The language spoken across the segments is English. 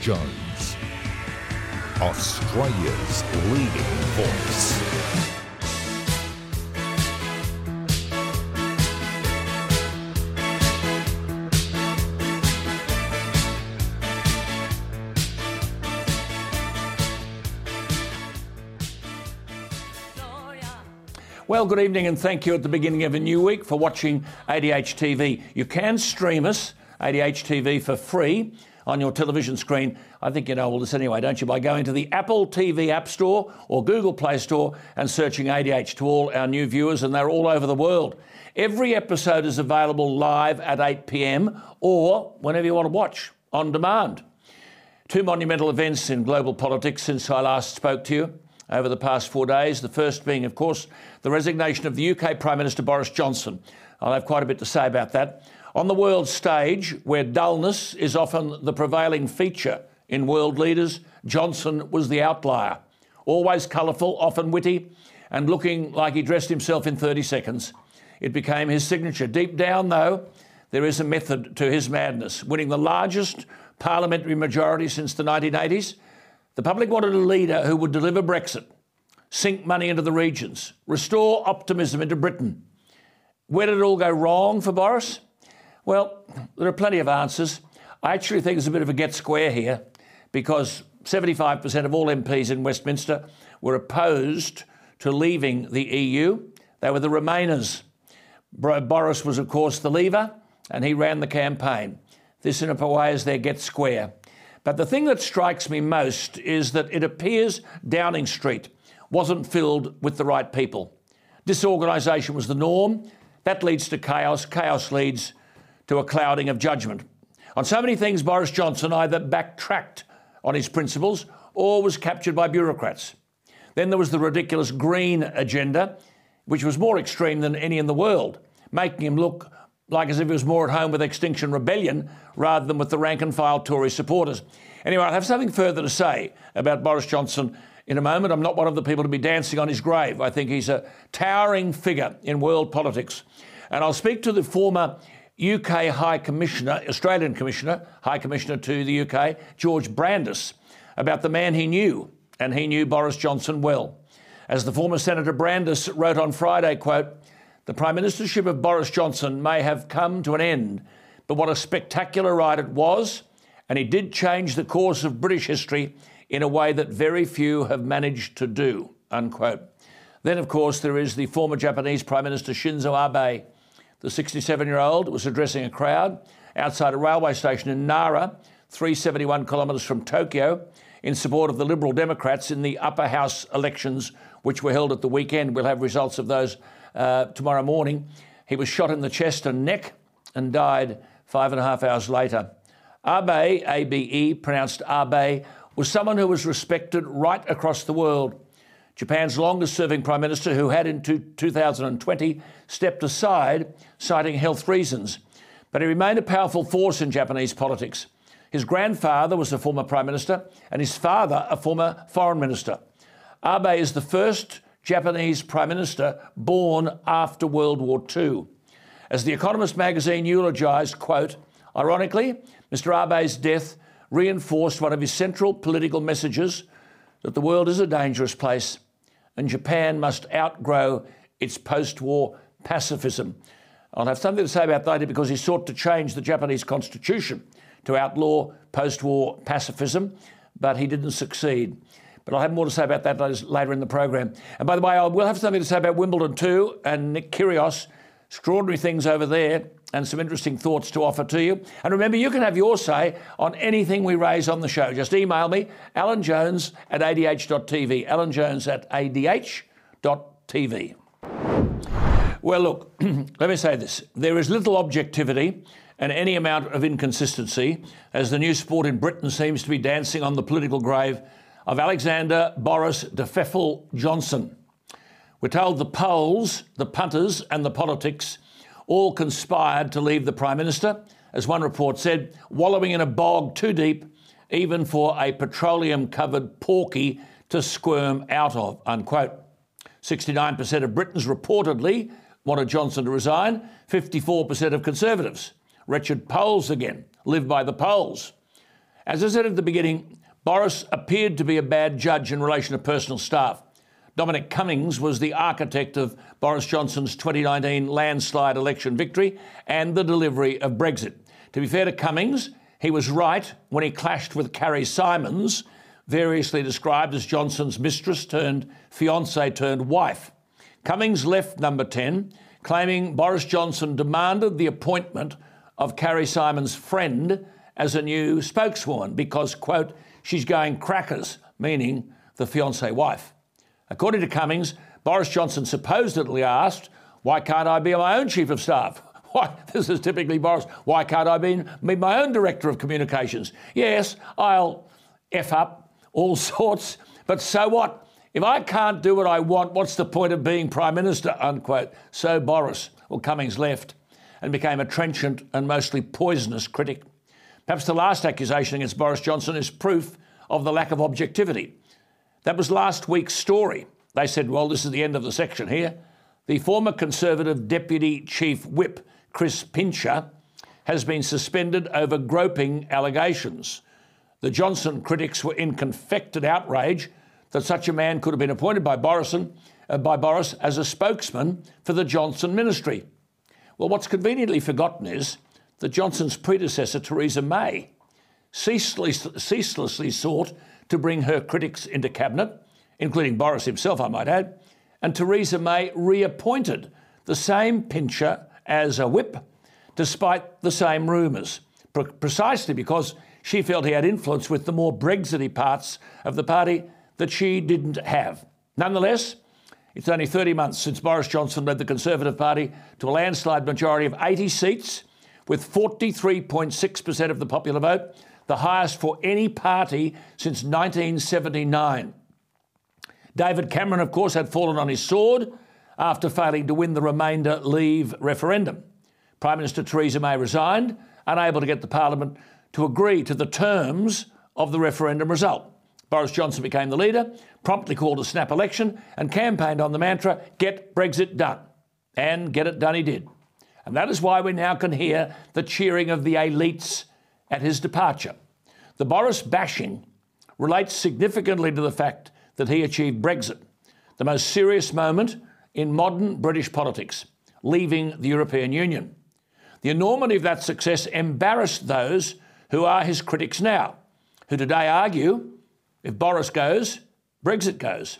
Jones, Australia's leading voice. Well, good evening and thank you at the beginning of a new week for watching ADH TV. You can stream us, ADH TV, for free on your television screen. I think you know all this anyway, don't you? By going to the Apple TV App Store or Google Play Store and searching ADH to all our new viewers, and they're all over the world. Every episode is available live at 8 pm or whenever you want to watch on demand. Two monumental events in global politics since I last spoke to you over the past four days. The first being, of course, the resignation of the UK Prime Minister Boris Johnson. I'll have quite a bit to say about that. On the world stage, where dullness is often the prevailing feature in world leaders, Johnson was the outlier. Always colourful, often witty, and looking like he dressed himself in 30 seconds. It became his signature. Deep down, though, there is a method to his madness. Winning the largest parliamentary majority since the 1980s, the public wanted a leader who would deliver Brexit, sink money into the regions, restore optimism into Britain. Where did it all go wrong for Boris? Well, there are plenty of answers. I actually think there's a bit of a get square here because 75% of all MPs in Westminster were opposed to leaving the EU. They were the Remainers. Boris was, of course, the leaver, and he ran the campaign. This, in a way, is their get square. But the thing that strikes me most is that it appears Downing Street wasn't filled with the right people. Disorganisation was the norm. That leads to chaos. Chaos leads to a clouding of judgment. On so many things, Boris Johnson either backtracked on his principles or was captured by bureaucrats. Then there was the ridiculous green agenda, which was more extreme than any in the world, making him look like as if he was more at home with Extinction Rebellion rather than with the rank and file Tory supporters. Anyway, I'll have something further to say about Boris Johnson in a moment. I'm not one of the people to be dancing on his grave. I think he's a towering figure in world politics. And I'll speak to the former UK High Commissioner, Australian Commissioner, High Commissioner to the UK, George Brandis, about the man he knew, and he knew Boris Johnson well. As the former Senator Brandis wrote on Friday, quote, the Prime Ministership of Boris Johnson may have come to an end, but what a spectacular ride it was, and he did change the course of British history in a way that very few have managed to do. Unquote. Then, of course, there is the former Japanese Prime Minister Shinzo Abe. The 67 year old was addressing a crowd outside a railway station in Nara, 371 kilometres from Tokyo, in support of the Liberal Democrats in the upper house elections, which were held at the weekend. We'll have results of those uh, tomorrow morning. He was shot in the chest and neck and died five and a half hours later. Abe, ABE, pronounced Abe, was someone who was respected right across the world. Japan's longest serving prime minister, who had in 2020 stepped aside, citing health reasons. But he remained a powerful force in Japanese politics. His grandfather was a former prime minister, and his father a former foreign minister. Abe is the first Japanese Prime Minister born after World War II. As The Economist magazine eulogised, quote, ironically, Mr Abe's death reinforced one of his central political messages that the world is a dangerous place and Japan must outgrow its post war pacifism. I'll have something to say about that because he sought to change the Japanese constitution to outlaw post war pacifism, but he didn't succeed. But I'll have more to say about that later in the program. And by the way, I will have something to say about Wimbledon too and Nick Kyrgios. Extraordinary things over there and some interesting thoughts to offer to you. And remember, you can have your say on anything we raise on the show. Just email me, Alan Jones at adh.tv. Alan Jones at adh.tv. Well, look, let me say this. There is little objectivity and any amount of inconsistency as the new sport in Britain seems to be dancing on the political grave of Alexander Boris de Pfeffel Johnson. We're told the polls, the punters, and the politics all conspired to leave the Prime Minister, as one report said, wallowing in a bog too deep, even for a petroleum covered porky to squirm out of. Unquote. 69% of Britons reportedly wanted Johnson to resign, 54% of Conservatives. Wretched polls again, live by the polls. As I said at the beginning, Boris appeared to be a bad judge in relation to personal staff. Dominic Cummings was the architect of Boris Johnson's 2019 landslide election victory and the delivery of Brexit. To be fair to Cummings, he was right when he clashed with Carrie Symonds, variously described as Johnson's mistress turned fiancée turned wife. Cummings left number 10, claiming Boris Johnson demanded the appointment of Carrie Symonds' friend as a new spokeswoman because, quote, she's going crackers, meaning the fiancée wife. According to Cummings, Boris Johnson supposedly asked, Why can't I be my own chief of staff? Why, this is typically Boris. Why can't I be, be my own director of communications? Yes, I'll F up all sorts, but so what? If I can't do what I want, what's the point of being Prime Minister? Unquote. So Boris, or Cummings, left and became a trenchant and mostly poisonous critic. Perhaps the last accusation against Boris Johnson is proof of the lack of objectivity. That was last week's story. They said, well, this is the end of the section here. The former Conservative Deputy Chief Whip, Chris Pincher, has been suspended over groping allegations. The Johnson critics were in confected outrage that such a man could have been appointed by Boris, uh, by Boris as a spokesman for the Johnson ministry. Well, what's conveniently forgotten is that Johnson's predecessor, Theresa May, ceaselessly, ceaselessly sought to bring her critics into cabinet, including Boris himself, I might add, and Theresa May reappointed the same Pincher as a whip, despite the same rumours, precisely because she felt he had influence with the more Brexity parts of the party that she didn't have. Nonetheless, it's only 30 months since Boris Johnson led the Conservative Party to a landslide majority of 80 seats with 43.6% of the popular vote the highest for any party since 1979. David Cameron, of course, had fallen on his sword after failing to win the remainder leave referendum. Prime Minister Theresa May resigned, unable to get the Parliament to agree to the terms of the referendum result. Boris Johnson became the leader, promptly called a snap election, and campaigned on the mantra get Brexit done. And get it done he did. And that is why we now can hear the cheering of the elites at his departure. The Boris bashing relates significantly to the fact that he achieved Brexit, the most serious moment in modern British politics, leaving the European Union. The enormity of that success embarrassed those who are his critics now, who today argue if Boris goes, Brexit goes.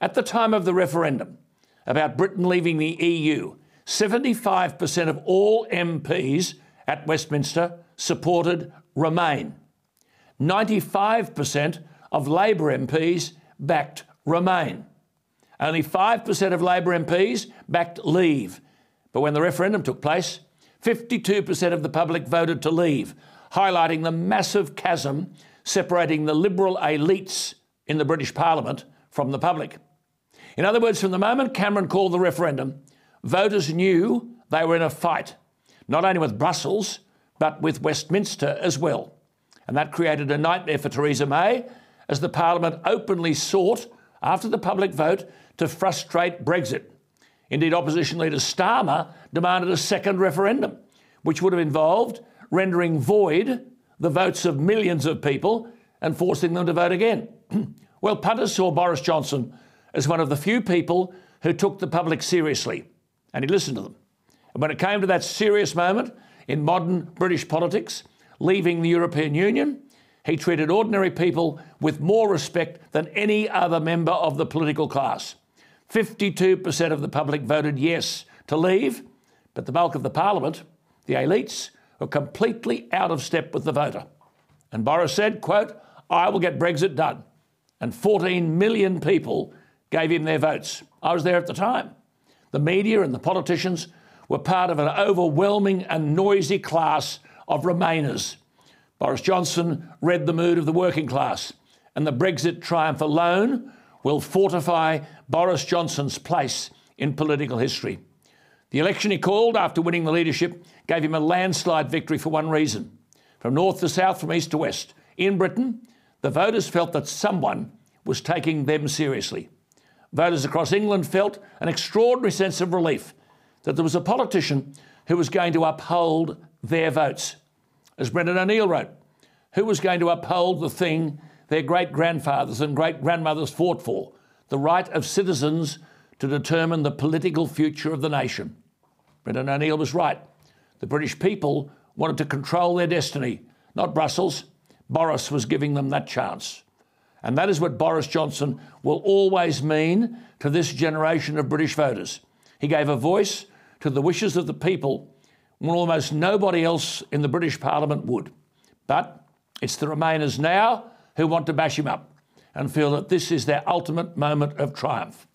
At the time of the referendum about Britain leaving the EU, 75% of all MPs at Westminster supported Remain. 95% of Labor MPs backed Remain. Only 5% of Labor MPs backed Leave. But when the referendum took place, 52% of the public voted to leave, highlighting the massive chasm separating the Liberal elites in the British Parliament from the public. In other words, from the moment Cameron called the referendum, voters knew they were in a fight, not only with Brussels, but with Westminster as well. And that created a nightmare for Theresa May as the Parliament openly sought, after the public vote, to frustrate Brexit. Indeed, opposition leader Starmer demanded a second referendum, which would have involved rendering void the votes of millions of people and forcing them to vote again. well, punters saw Boris Johnson as one of the few people who took the public seriously, and he listened to them. When it came to that serious moment, in modern British politics, leaving the European Union, he treated ordinary people with more respect than any other member of the political class. 52% of the public voted yes to leave, but the bulk of the parliament, the elites, were completely out of step with the voter. And Boris said, quote, I will get Brexit done. And 14 million people gave him their votes. I was there at the time. The media and the politicians were part of an overwhelming and noisy class of Remainers. Boris Johnson read the mood of the working class, and the Brexit triumph alone will fortify Boris Johnson's place in political history. The election he called after winning the leadership gave him a landslide victory for one reason. From north to south, from east to west, in Britain, the voters felt that someone was taking them seriously. Voters across England felt an extraordinary sense of relief that there was a politician who was going to uphold their votes. As Brendan O'Neill wrote, who was going to uphold the thing their great grandfathers and great grandmothers fought for the right of citizens to determine the political future of the nation. Brendan O'Neill was right. The British people wanted to control their destiny, not Brussels. Boris was giving them that chance. And that is what Boris Johnson will always mean to this generation of British voters. He gave a voice to the wishes of the people when almost nobody else in the British Parliament would. But it's the Remainers now who want to bash him up and feel that this is their ultimate moment of triumph.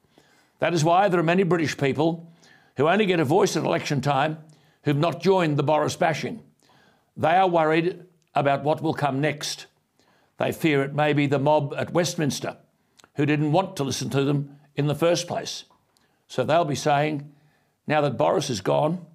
That is why there are many British people who only get a voice at election time who've not joined the Boris bashing. They are worried about what will come next. They fear it may be the mob at Westminster who didn't want to listen to them in the first place. So they'll be saying, now that Boris is gone,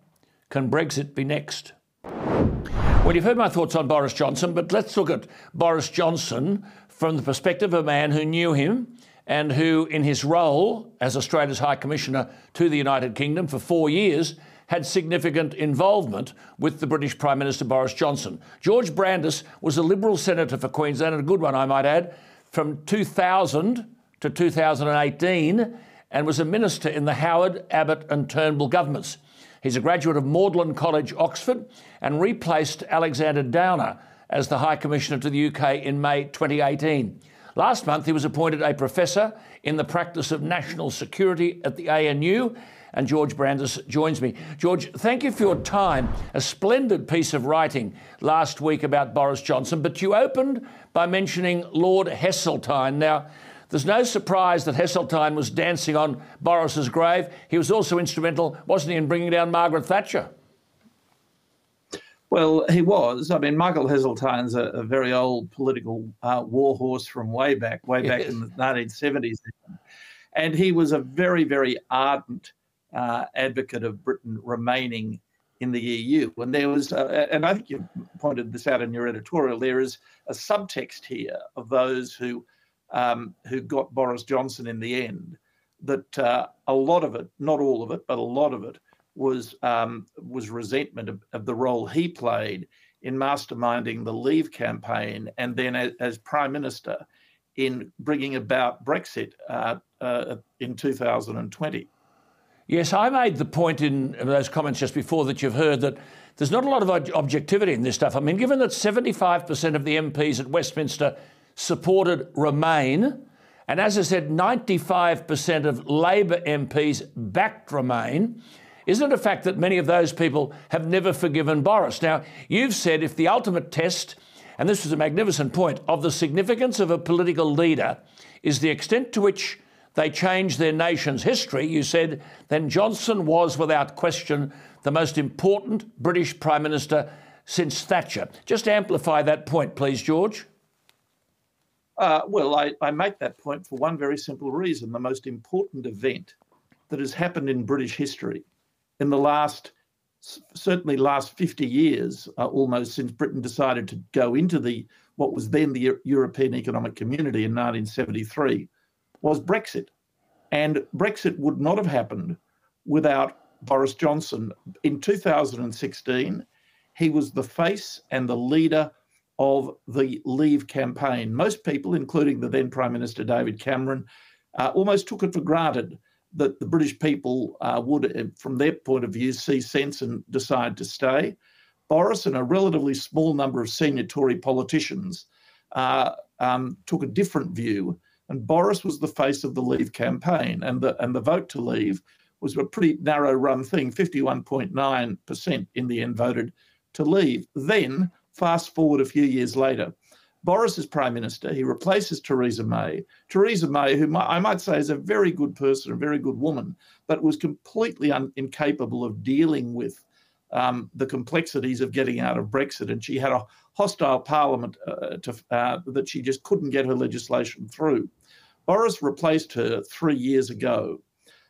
can Brexit be next? Well, you've heard my thoughts on Boris Johnson, but let's look at Boris Johnson from the perspective of a man who knew him and who, in his role as Australia's High Commissioner to the United Kingdom for four years, had significant involvement with the British Prime Minister Boris Johnson. George Brandis was a Liberal senator for Queensland, and a good one, I might add, from 2000 to 2018, and was a minister in the Howard, Abbott, and Turnbull governments. He's a graduate of Magdalen College, Oxford, and replaced Alexander Downer as the High Commissioner to the UK in May 2018. Last month, he was appointed a professor in the practice of national security at the ANU and George Brandis joins me. George, thank you for your time. A splendid piece of writing last week about Boris Johnson, but you opened by mentioning Lord Heseltine. Now, there's no surprise that Heseltine was dancing on Boris's grave. He was also instrumental, wasn't he, in bringing down Margaret Thatcher? Well, he was. I mean, Michael Heseltine's a, a very old political uh, warhorse from way back, way back yes. in the 1970s. And he was a very, very ardent uh, advocate of Britain remaining in the EU. And there was, uh, and I think you pointed this out in your editorial, there is a subtext here of those who um, who got Boris Johnson in the end. That uh, a lot of it, not all of it, but a lot of it, was um, was resentment of, of, the role he played in masterminding the Leave campaign, and then as, as Prime Minister in bringing about Brexit uh, uh, in 2020. Yes, I made the point in those comments just before that you've heard that there's not a lot of objectivity in this stuff. I mean, given that 75% of the MPs at Westminster supported Remain, and as I said, 95% of Labor MPs backed Remain, isn't it a fact that many of those people have never forgiven Boris? Now, you've said if the ultimate test, and this was a magnificent point, of the significance of a political leader is the extent to which they change their nation's history, you said, then Johnson was without question the most important British Prime Minister since Thatcher. Just amplify that point, please, George. Uh, well, I, I make that point for one very simple reason. The most important event that has happened in British history in the last, certainly last 50 years, uh, almost since Britain decided to go into the what was then the European Economic Community in 1973, was Brexit. And Brexit would not have happened without Boris Johnson. In 2016, he was the face and the leader of the Leave campaign. Most people, including the then Prime Minister David Cameron, uh, almost took it for granted that the British people uh, would, uh, from their point of view, see sense and decide to stay. Boris and a relatively small number of senior Tory politicians uh, um, took a different view and Boris was the face of the Leave campaign, and the and the vote to leave was a pretty narrow run thing. 51.9% in the end voted to leave. Then, fast forward a few years later, Boris is prime minister. He replaces Theresa May. Theresa May, who I might say is a very good person, a very good woman, but was completely un- incapable of dealing with um, the complexities of getting out of Brexit. And she had a hostile parliament uh, to, uh, that she just couldn't get her legislation through. Boris replaced her three years ago.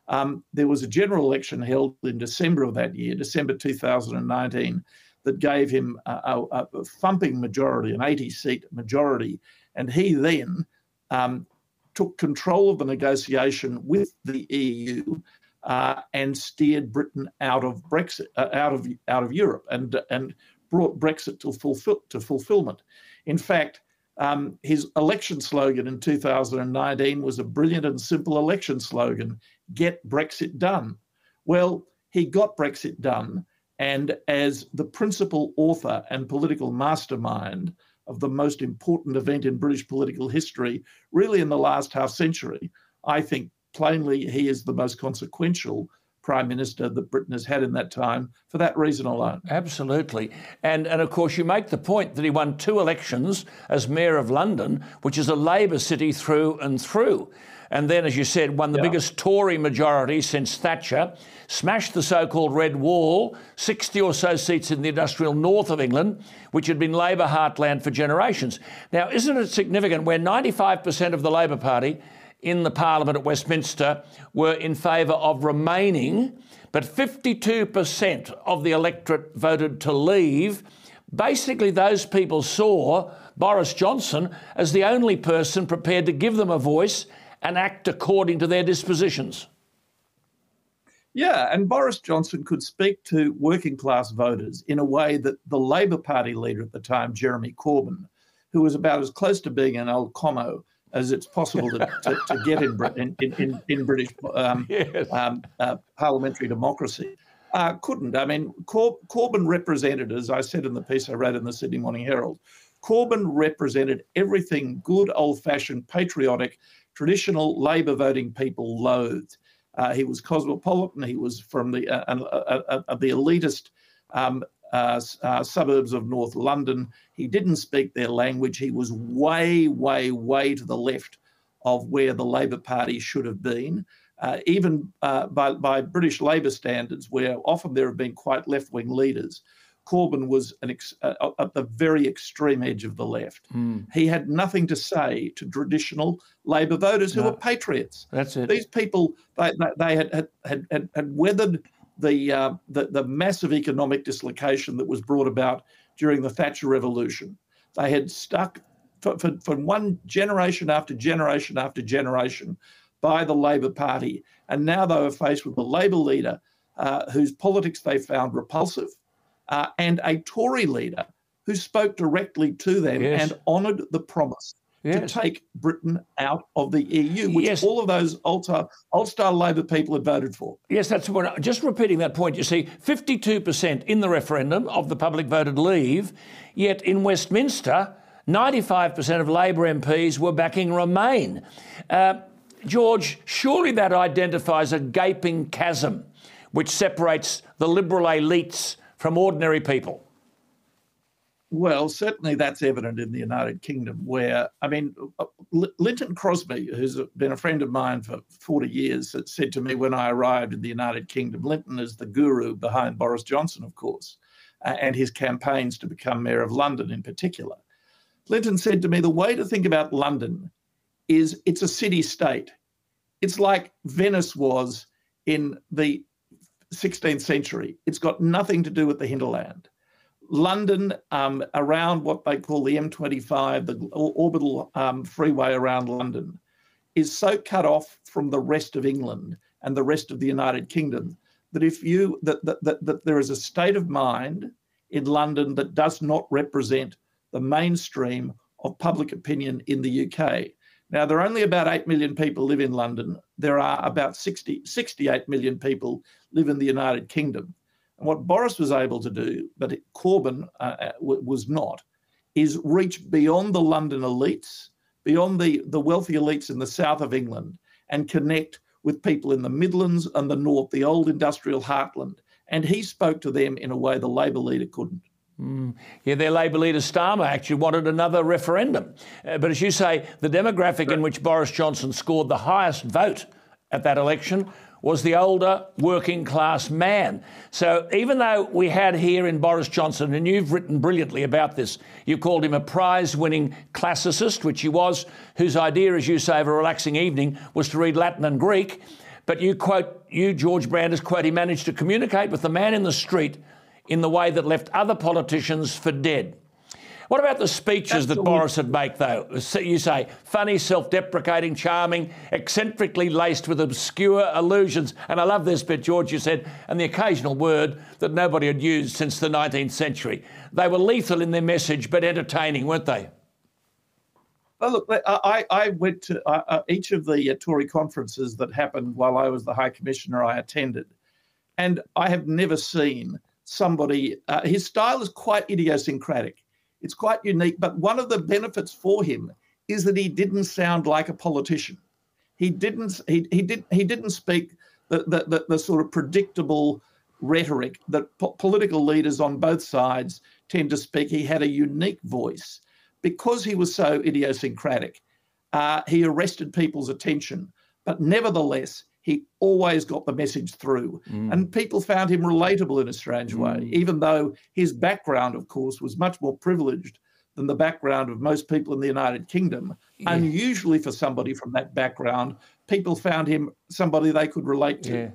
Um, there was a general election held in December of that year, December 2019, that gave him a, a, a thumping majority, an 80 seat majority. And he then um, took control of the negotiation with the EU uh, and steered Britain out of Brexit, uh, out of out of Europe, and and brought Brexit to fulfill to fulfilment. In fact, um, his election slogan in 2019 was a brilliant and simple election slogan get Brexit done. Well, he got Brexit done. And as the principal author and political mastermind of the most important event in British political history, really in the last half century, I think plainly he is the most consequential prime minister that Britain has had in that time for that reason alone. Absolutely. And, and of course, you make the point that he won two elections as Mayor of London, which is a Labor city through and through. And then, as you said, won the yeah. biggest Tory majority since Thatcher, smashed the so called Red Wall, 60 or so seats in the industrial north of England, which had been Labor heartland for generations. Now, isn't it significant where 95% of the Labor Party in the Parliament at Westminster were in favour of remaining, but 52% of the electorate voted to leave. Basically, those people saw Boris Johnson as the only person prepared to give them a voice and act according to their dispositions. Yeah, and Boris Johnson could speak to working class voters in a way that the Labor Party leader at the time, Jeremy Corbyn, who was about as close to being an old como as it's possible to, to, to get in, in, in, in British um, yes. um, uh, parliamentary democracy. Uh, couldn't. I mean, Cor- Corbyn represented, as I said in the piece I wrote in the Sydney Morning Herald, Corbyn represented everything good, old fashioned, patriotic, traditional Labor voting people loathed. Uh, he was cosmopolitan. He was from the uh, uh, uh the elitist um, uh, uh, suburbs of North London. He didn't speak their language. He was way, way, way to the left of where the Labor Party should have been. Uh, even uh, by, by British Labor standards, where often there have been quite left wing leaders, Corbyn was ex- uh, at the very extreme edge of the left. Mm. He had nothing to say to traditional Labor voters who no. were patriots. That's it. These people, they, they had, had, had, had weathered the, uh, the, the massive economic dislocation that was brought about during the Thatcher Revolution. They had stuck for, for, for one generation after generation after generation by the Labor Party, and now they were faced with a Labor leader uh, whose politics they found repulsive, uh, and a Tory leader who spoke directly to them yes. and honoured the promise yes. to take Britain out of the EU, which yes. all of those old style Labor people had voted for. Yes, that's what. Just repeating that point, you see, 52% in the referendum of the public voted leave, yet in Westminster, 95% of Labor MPs were backing Remain. Uh, George, surely that identifies a gaping chasm which separates the Liberal elites from ordinary people. Well, certainly that's evident in the United Kingdom, where, I mean, uh, Lynton Crosby, who's been a friend of mine for 40 years, said to me when I arrived in the United Kingdom, Lynton is the guru behind Boris Johnson, of course, and his campaigns to become Mayor of London in particular. Lynton said to me, the way to think about London is it's a city state. It's like Venice was in the 16th century. It's got nothing to do with the hinterland. London, um, around what they call the M25, the orbital um, freeway around London, is so cut off from the rest of England and the rest of the United Kingdom that if you that, that, that, that there is a state of mind in London that does not represent the mainstream of public opinion in the UK. Now, there are only about 8 million people live in London. There are about 60, 68 million people live in the United Kingdom. And what Boris was able to do, but Corbyn uh, uh was not, is reach beyond the London elites, beyond the, the wealthy elites in the south of England, and connect with people in the Midlands and the North, the old industrial heartland. And he spoke to them in a way the Labor leader couldn't. Mm. Yeah, their Labor leader Starmer actually wanted another referendum. Uh, but as you say, the demographic in which Boris Johnson scored the highest vote at that election was the older working class man. So even though we had here in Boris Johnson, and you've written brilliantly about this, you called him a prize winning classicist, which he was, whose idea, as you say, of a relaxing evening was to read Latin and Greek. But you quote, you, George Brandis, quote, he managed to communicate with the man in the street in the way that left other politicians for dead. What about the speeches that Boris would make, though? You say funny, self deprecating, charming, eccentrically laced with obscure allusions. And I love this bit, George, you said, and the occasional word that nobody had used since the 19th century. They were lethal in their message, but entertaining, weren't they? Well, look, I, I went to uh, uh, each of the uh, Tory conferences that happened while I was the High Commissioner. I attended, and I have never seen somebody. Uh, his style is quite idiosyncratic. It's quite unique. But one of the benefits for him is that he didn't sound like a politician. He didn't. He, he did. He didn't speak the the, the, the sort of predictable rhetoric that po- political leaders on both sides tend to speak. He had a unique voice because he was so idiosyncratic. Uh, he arrested people's attention, but nevertheless, he always got the message through. Mm. And people found him relatable in a strange mm. way, even though his background, of course, was much more privileged than the background of most people in the United Kingdom. Yeah. Unusually for somebody from that background, people found him somebody they could relate to. Yeah.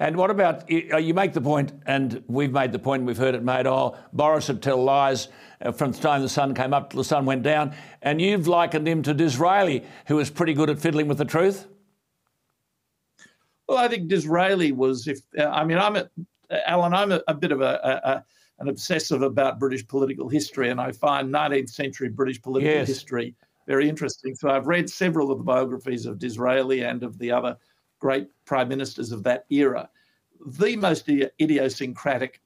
And what about uh, you make the point, and we've made the point, we've heard it made, oh, Boris would tell lies uh, from the time the sun came up till the sun went down. And you've likened him to Disraeli, who was pretty good at fiddling with the truth. Well, I think Disraeli was, if uh, I mean, I'm a, Alan, I'm a, a bit of a, a, an obsessive about British political history, and I find 19th century British political yes. history very interesting. So I've read several of the biographies of Disraeli and of the other great prime ministers of that era. The most idiosyncratic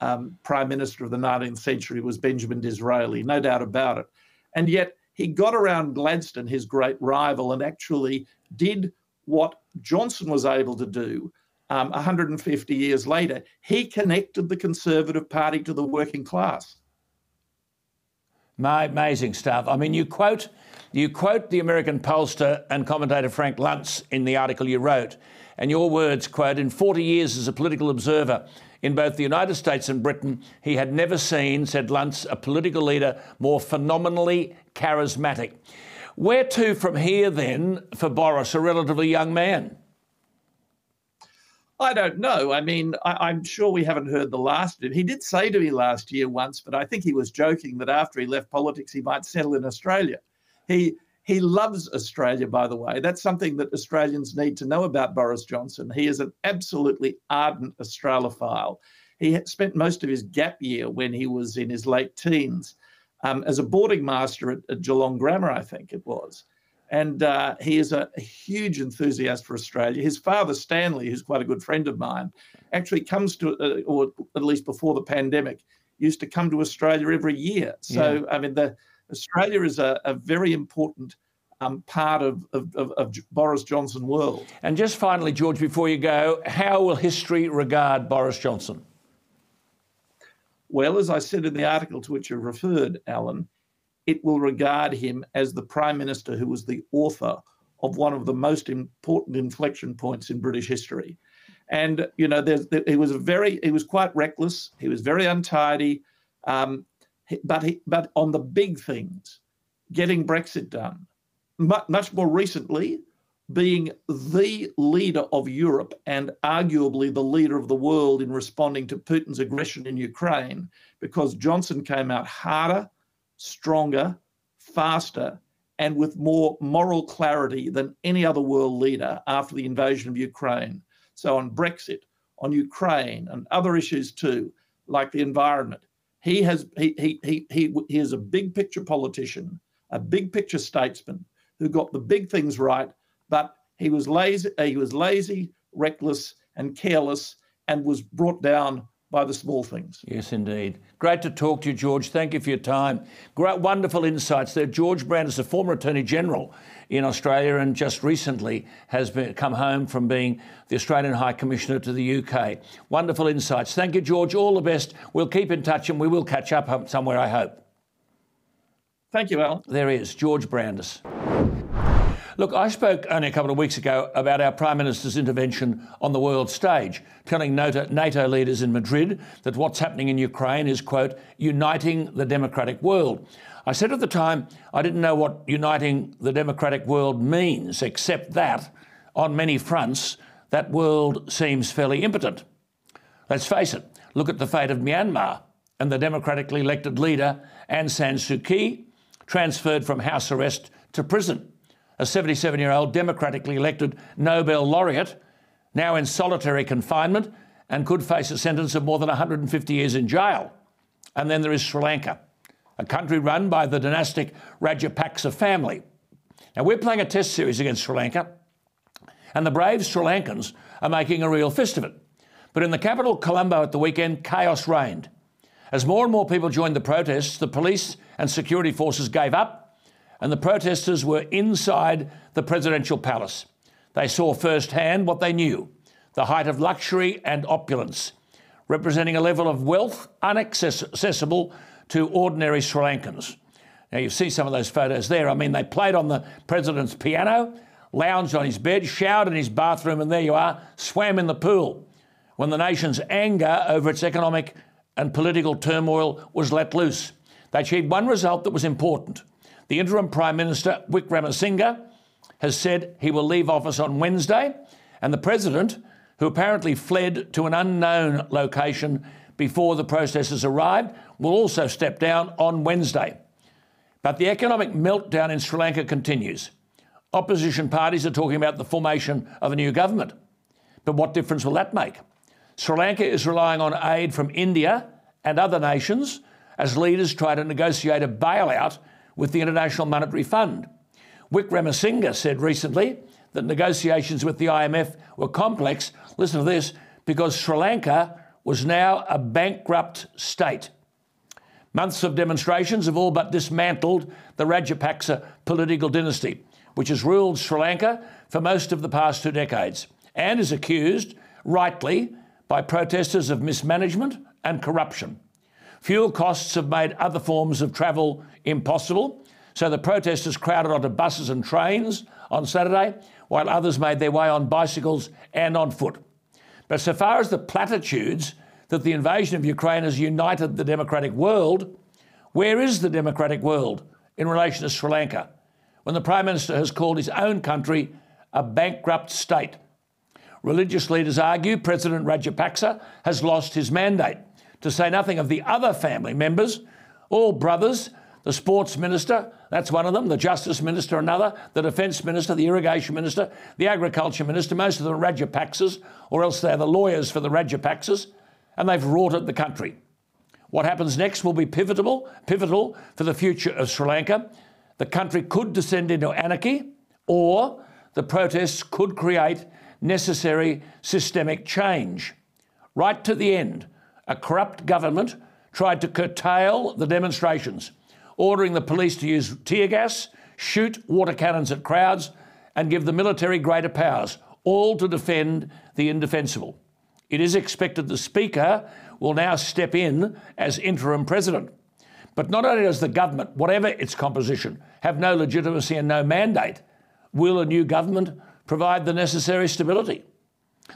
um, prime minister of the 19th century was Benjamin Disraeli, no doubt about it. And yet he got around Gladstone, his great rival, and actually did what Johnson was able to do um, 150 years later. He connected the Conservative Party to the working class. My amazing stuff. I mean, you quote you quote the American pollster and commentator Frank Luntz in the article you wrote, and your words, quote, in 40 years as a political observer in both the United States and Britain, he had never seen, said Luntz, a political leader more phenomenally charismatic. Where to from here then for Boris, a relatively young man? I don't know. I mean, I, am sure we haven't heard the last of him. He did say to me last year once, but I think he was joking that after he left politics, he might settle in Australia. He he loves Australia, by the way. That's something that Australians need to know about Boris Johnson. He is an absolutely ardent Australophile. He spent most of his gap year when he was in his late teens um, as a boarding master at, at, Geelong Grammar, I think it was. And uh, he is a, a, huge enthusiast for Australia. His father, Stanley, who's quite a good friend of mine, actually comes to, uh, or at least before the pandemic, used to come to Australia every year. So, yeah. I mean, the Australia is a, a very important um, part of, of, of, of, Boris Johnson world. And just finally, George, before you go, how will history regard Boris Johnson? Well, as I said in the article to which you referred, Alan, it will regard him as the Prime Minister who was the author of one of the most important inflection points in British history. And, you know, there, he was very, he was quite reckless. He was very untidy. Um, but he, but on the big things, getting Brexit done, much more recently, being the leader of Europe and arguably the leader of the world in responding to Putin's aggression in Ukraine, because Johnson came out harder, stronger, faster, and with more moral clarity than any other world leader after the invasion of Ukraine. So, on Brexit, on Ukraine, and other issues too, like the environment, he has he he he he, he is a big picture politician, a big picture statesman who got the big things right, but he was lazy, he was lazy, reckless, and careless, and was brought down by the small things. Yes, indeed. Great to talk to you, George. Thank you for your time. Great, wonderful insights there. George Brandis, a former Attorney General in Australia and just recently has been, come home from being the Australian High Commissioner to the UK. Wonderful insights. Thank you, George. All the best. We'll keep in touch and we will catch up somewhere, I hope. Thank you, Al. There is George Brandis. Look, I spoke only a couple of weeks ago about our Prime Minister's intervention on the world stage, telling NATO, leaders in Madrid that what's happening in Ukraine is, quote, uniting the democratic world. I said at the time I didn't know what uniting the democratic world means, except that, on many fronts, that world seems fairly impotent. Let's face it, look at the fate of Myanmar and the democratically elected leader Aung San Suu Kyi, transferred from house arrest to prison a 77 year old democratically elected Nobel laureate, now in solitary confinement and could face a sentence of more than 150 years in jail. And then there is Sri Lanka, a country run by the dynastic Rajapaksa family. Now, we're playing a test series against Sri Lanka, and the brave Sri Lankans are making a real fist of it. But in the capital, Colombo, at the weekend, chaos reigned. As more and more people joined the protests, the police and security forces gave up, and the protesters were inside the presidential palace. They saw firsthand what they knew the height of luxury and opulence, representing a level of wealth inaccessible to ordinary Sri Lankans. Now, you see some of those photos there. I mean, they played on the president's piano, lounged on his bed, showered in his bathroom, and there you are, swam in the pool when the nation's anger over its economic and political turmoil was let loose. They achieved one result that was important. The interim Prime Minister, Wickremesinghe, has said he will leave office on Wednesday, and the President, who apparently fled to an unknown location before the protesters arrived, will also step down on Wednesday. But the economic meltdown in Sri Lanka continues. Opposition parties are talking about the formation of a new government. But what difference will that make? Sri Lanka is relying on aid from India and other nations as leaders try to negotiate a bailout with the International Monetary Fund. Wickremesinghe said recently that negotiations with the IMF were complex, listen to this, because Sri Lanka was now a bankrupt state. Months of demonstrations have all but dismantled the Rajapaksa political dynasty, which has ruled Sri Lanka for most of the past two decades and is accused, rightly, by protesters of mismanagement and corruption. Fuel costs have made other forms of travel impossible, so the protesters crowded onto buses and trains on Saturday, while others made their way on bicycles and on foot. But so far as the platitudes that the invasion of Ukraine has united the democratic world, where is the democratic world in relation to Sri Lanka when the Prime Minister has called his own country a bankrupt state? Religious leaders argue President Rajapaksa has lost his mandate, to say nothing of the other family members, all brothers, the sports minister, that's one of them, the justice minister, another, the defence minister, the irrigation minister, the agriculture minister, most of them are Rajapaksas, or else they're the lawyers for the Rajapaksas and they've rorted the country. What happens next will be pivotal, pivotal for the future of Sri Lanka. The country could descend into anarchy, or the protests could create necessary systemic change. Right to the end, a corrupt government tried to curtail the demonstrations, ordering the police to use tear gas, shoot water cannons at crowds, and give the military greater powers, all to defend the indefensible. It is expected the Speaker will now step in as interim president. But not only does the government, whatever its composition, have no legitimacy and no mandate, will a new government provide the necessary stability?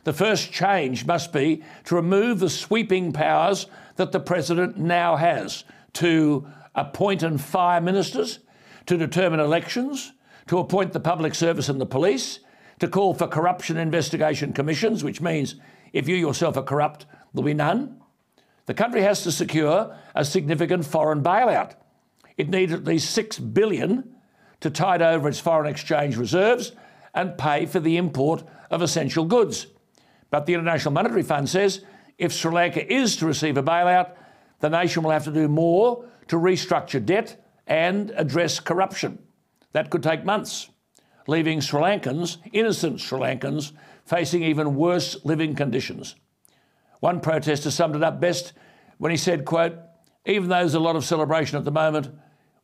The first change must be to remove the sweeping powers that the president now has to appoint and fire ministers, to determine elections, to appoint the public service and the police, to call for corruption investigation commissions, which means if you yourself are corrupt, there'll be none. The country has to secure a significant foreign bailout. It needs at least six billion to tide over its foreign exchange reserves and pay for the import of essential goods. But the International Monetary Fund says if Sri Lanka is to receive a bailout, the nation will have to do more to restructure debt and address corruption. That could take months, leaving Sri Lankans, innocent Sri Lankans, facing even worse living conditions. One protester summed it up best when he said, quote, even though there's a lot of celebration at the moment,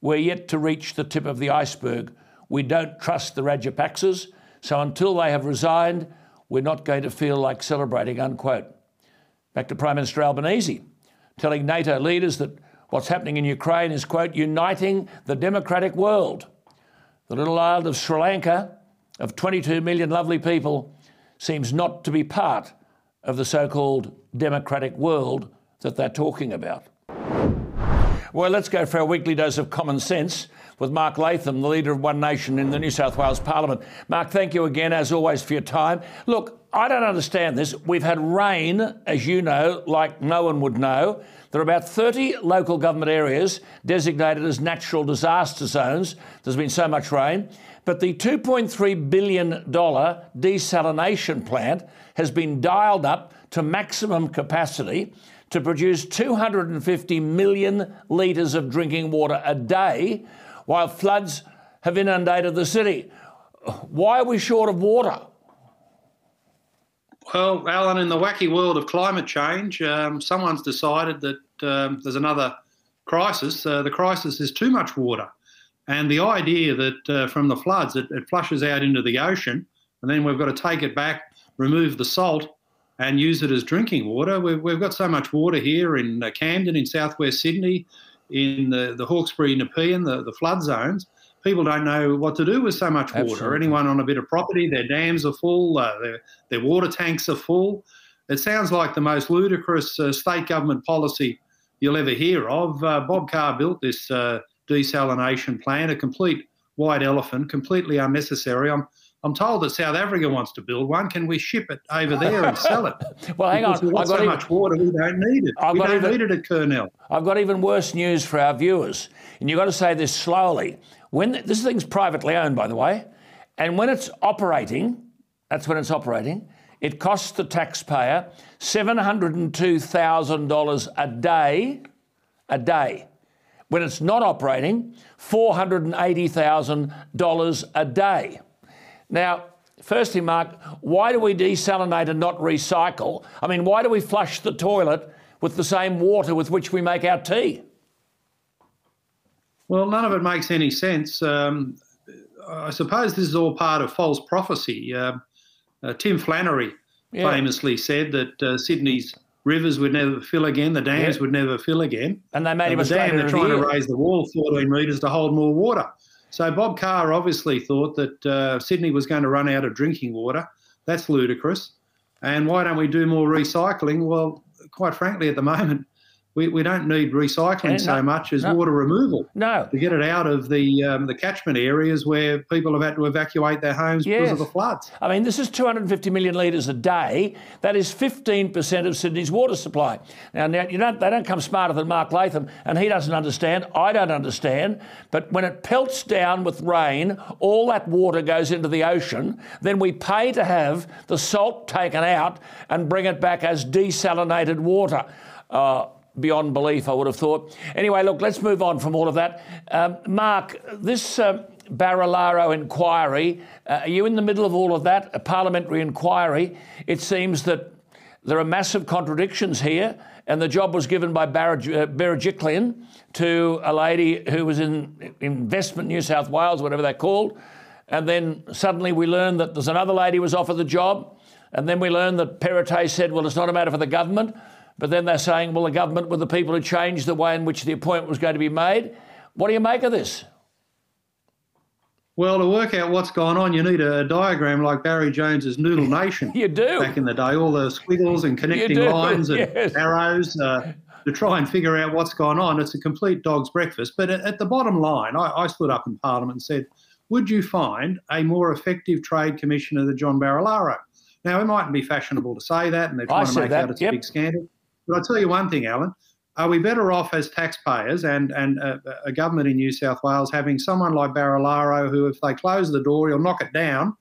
we're yet to reach the tip of the iceberg. We don't trust the Rajapaksas, so until they have resigned, we're not going to feel like celebrating, unquote. Back to Prime Minister Albanese, telling NATO leaders that what's happening in Ukraine is, quote, uniting the democratic world. The little island of Sri Lanka, of 22 million lovely people, seems not to be part of the so called democratic world that they're talking about. Well, let's go for our weekly dose of common sense with Mark Latham, the leader of One Nation in the New South Wales Parliament. Mark, thank you again, as always, for your time. Look, I don't understand this. We've had rain, as you know, like no one would know. There are about 30 local government areas designated as natural disaster zones. There's been so much rain. But the $2.3 billion desalination plant has been dialed up to maximum capacity to produce 250 million litres of drinking water a day, while floods have inundated the city. Why are we short of water? Well, Alan, in the wacky world of climate change, um, someone's decided that um, there's another crisis. Uh, the crisis is too much water. And the idea that uh, from the floods it, it, flushes out into the ocean, and then we've got to take it back, remove the salt, and use it as drinking water. We've, we've got so much water here in uh, Camden, in southwest Sydney, in the, the Hawkesbury, Nepean, the, the flood zones people don't know what to do with so much water. Absolutely. Anyone on a bit of property, their dams are full, uh, their, their water tanks are full. It sounds like the most ludicrous uh, state government policy you'll ever hear of. Uh, Bob Carr built this uh, desalination plant, a complete white elephant, completely unnecessary. I'm, I'm told that South Africa wants to build one. Can we ship it over there and sell it? well, hang because on. We've got so even, much water, we don't need it. I've we don't even, need it at Kurnell. I've got even worse news for our viewers, and you've got to say this slowly. When this thing's privately owned, by the way, and when it's operating, that's when it's operating. It costs the taxpayer seven hundred and two thousand dollars a day, a day. When it's not operating, four hundred and eighty thousand dollars a day. Now, firstly, Mark, why do we desalinate and not recycle? I mean, why do we flush the toilet with the same water with which we make our tea? Well, none of it makes any sense. Um, I suppose this is all part of false prophecy. Uh, uh, Tim Flannery yeah. famously said that uh, Sydney's rivers would never fill again, the dams yeah. would never fill again. And they made and him the dam, they're trying to raise the wall 14 metres to hold more water. So Bob Carr obviously thought that uh, Sydney was going to run out of drinking water. That's ludicrous. And why don't we do more recycling? Well, quite frankly, at the moment, we, we don't need recycling so no, much as no, water removal. No. To get it out of the um, the catchment areas where people have had to evacuate their homes yes. because of the floods. I mean, this is 250 million litres a day. That is 15% of Sydney's water supply. Now, now you don't, they don't come smarter than Mark Latham, and he doesn't understand. I don't understand. But when it pelts down with rain, all that water goes into the ocean. Then we pay to have the salt taken out and bring it back as desalinated water. Uh, beyond belief, I would have thought. Anyway, look, let's move on from all of that. Um, Mark, this uh, Barilaro inquiry, uh, are you in the middle of all of that? A parliamentary inquiry. It seems that there are massive contradictions here, and the job was given by Berejiklian uh, to a lady who was in Investment New South Wales, whatever they're called. And then suddenly we learn that there's another lady was offered the job. And then we learn that Perrottet said, well, it's not a matter for the government. But then they're saying, well, the government were the people who changed the way in which the appointment was going to be made. What do you make of this? Well, to work out what's gone on, you need a diagram like Barry Jones's Noodle Nation. you do. Back in the day, all the squiggles and connecting lines and yes. arrows uh, to try and figure out what's gone on. It's a complete dog's breakfast. But at, the bottom line, I, I, stood up in Parliament and said, would you find a more effective trade commissioner than John Barilaro? Now, it mightn't be fashionable to say that, and they're trying to make that. out it's yep. a big scandal. But I'll tell you one thing, Alan. Are we better off as taxpayers and, and a, a government in New South Wales having someone like Barilaro who, if they close the door, he'll knock it down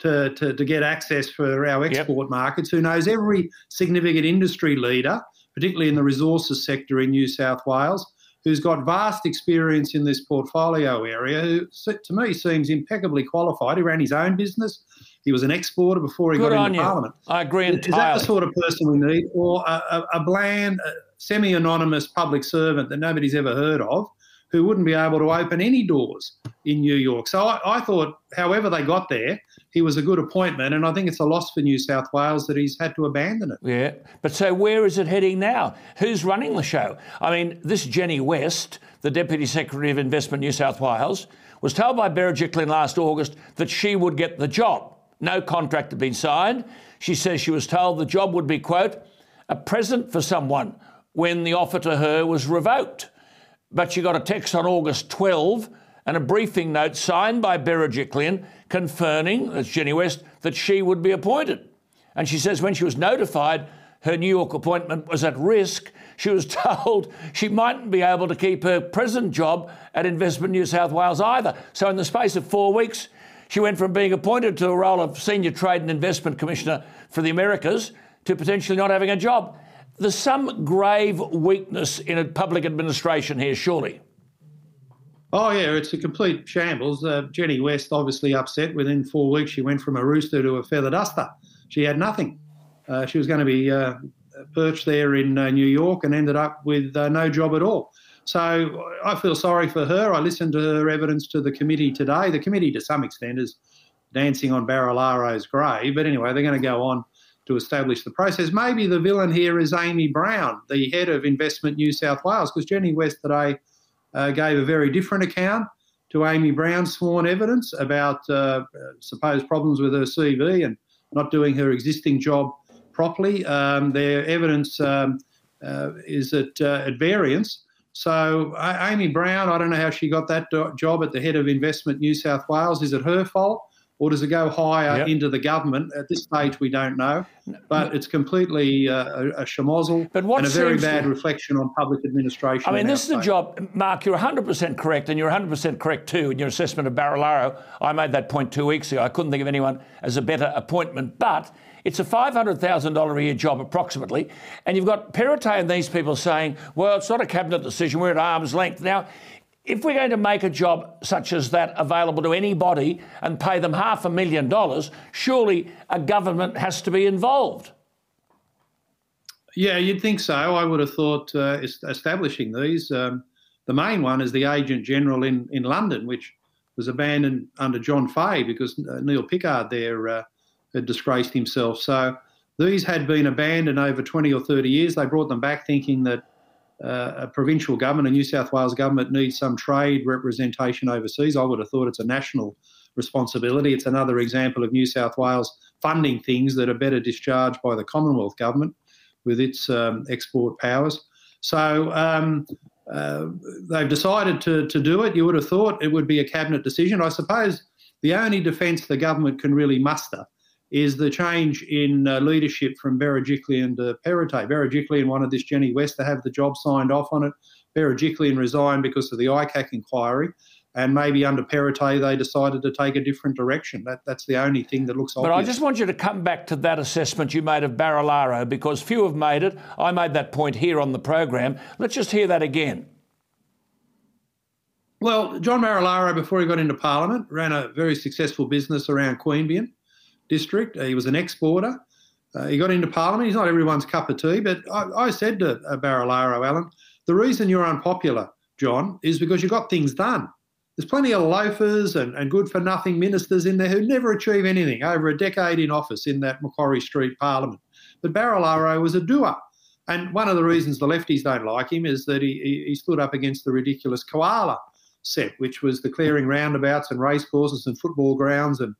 to, to, to get access for our export yep. markets, who knows every significant industry leader, particularly in the resources sector in New South Wales, who's got vast experience in this portfolio area, who to me seems impeccably qualified. He ran his own business. He was an exporter before he Good got into you. Parliament. I agree entirely. Is that the sort of person we need, or a, a, a bland, uh, semi-anonymous public servant that nobody's ever heard of, who wouldn't be able to open any doors in New York? So I, I thought, however they got there, he was a good appointment, and I think it's a loss for New South Wales that he's had to abandon it. Yeah, but so where is it heading now? Who's running the show? I mean, this Jenny West, the Deputy Secretary of Investment New South Wales, was told by Berejiklian last August that she would get the job. No contract had been signed. She says she was told the job would be, quote, a present for someone when the offer to her was revoked. But she got a text on August 12 and a briefing note signed by Berejiklian confirming, that's Jenny West, that she would be appointed. And she says when she was notified her New York appointment was at risk, she was told she mightn't be able to keep her present job at Investment New South Wales either. So, in the space of four weeks, she went from being appointed to a role of Senior Trade and Investment Commissioner for the Americas to potentially not having a job. there's some grave weakness in a public administration here, surely. Oh yeah, it's a complete shambles. Uh, Jenny West obviously upset. Within four weeks, she went from a rooster to a feather duster. She had nothing. Uh, she was going to be uh, perched there in uh, New York and ended up with uh, no job at all. So I feel sorry for her. I listened to her evidence to the committee today. The committee, to some extent, is dancing on Barilaro's grave. But anyway, they're going to go on to establish the process. Maybe the villain here is Amy Brown, the head of Investment New South Wales, because Jenny West today uh, gave a very different account to Amy Brown's sworn evidence about uh, supposed problems with her CV and not doing her existing job properly. Um, their evidence um, uh, is at, uh, at variance. So, Amy Brown, I don't know how she got that job at the head of Investment New South Wales. Is it her fault? or does it go higher yep. into the government? At this stage, we don't know, but it's completely uh, a, a schmozzle and a very bad to... reflection on public administration. I mean, this is a job, Mark. You're 100% correct, and you're 100% correct too in your assessment of Barilaro. I made that point two weeks ago. I couldn't think of anyone as a better appointment, but. It's a $500,000 a year job approximately. And you've got Perrottet and these people saying, well, it's not a cabinet decision, we're at arm's length. Now, if we're going to make a job such as that available to anybody and pay them half a million dollars, surely a government has to be involved. Yeah, you'd think so. I would have thought uh, establishing these. Um, the main one is the Agent General in, in London, which was abandoned under John Fahey because uh, Neil Pickard there uh, had disgraced himself. So these had been abandoned over 20 or 30 years. They brought them back thinking that uh, a provincial government, a New South Wales government, needs some trade representation overseas. I would have thought it's a national responsibility. It's another example of New South Wales funding things that are better discharged by the Commonwealth government with its um, export powers. So um, uh, they've decided to, to do it. You would have thought it would be a cabinet decision. I suppose the only defence the government can really muster is the change in uh, leadership from Berejiklian to Perrottet. Berejiklian wanted this Jenny West to have the job signed off on it. Berejiklian resigned because of the ICAC inquiry. And maybe under Perrottet, they decided to take a different direction. That, that's the only thing that looks but obvious. But I just want you to come back to that assessment you made of Barilaro because few have made it. I made that point here on the program. Let's just hear that again. Well, John Barilaro, before he got into Parliament, ran a very successful business around Queanbeyan district. He was an exporter. Uh, he got into Parliament. He's not everyone's cup of tea, but I, I said to uh, Barilaro, Alan, the reason you're unpopular, John, is because you got things done. There's plenty of loafers and, and good for nothing ministers in there who never achieve anything over a decade in office in that Macquarie Street Parliament. But Barilaro was a doer. And one of the reasons the lefties don't like him is that he, he stood up against the ridiculous koala SEPP, which was declaring roundabouts and racecourses and football grounds and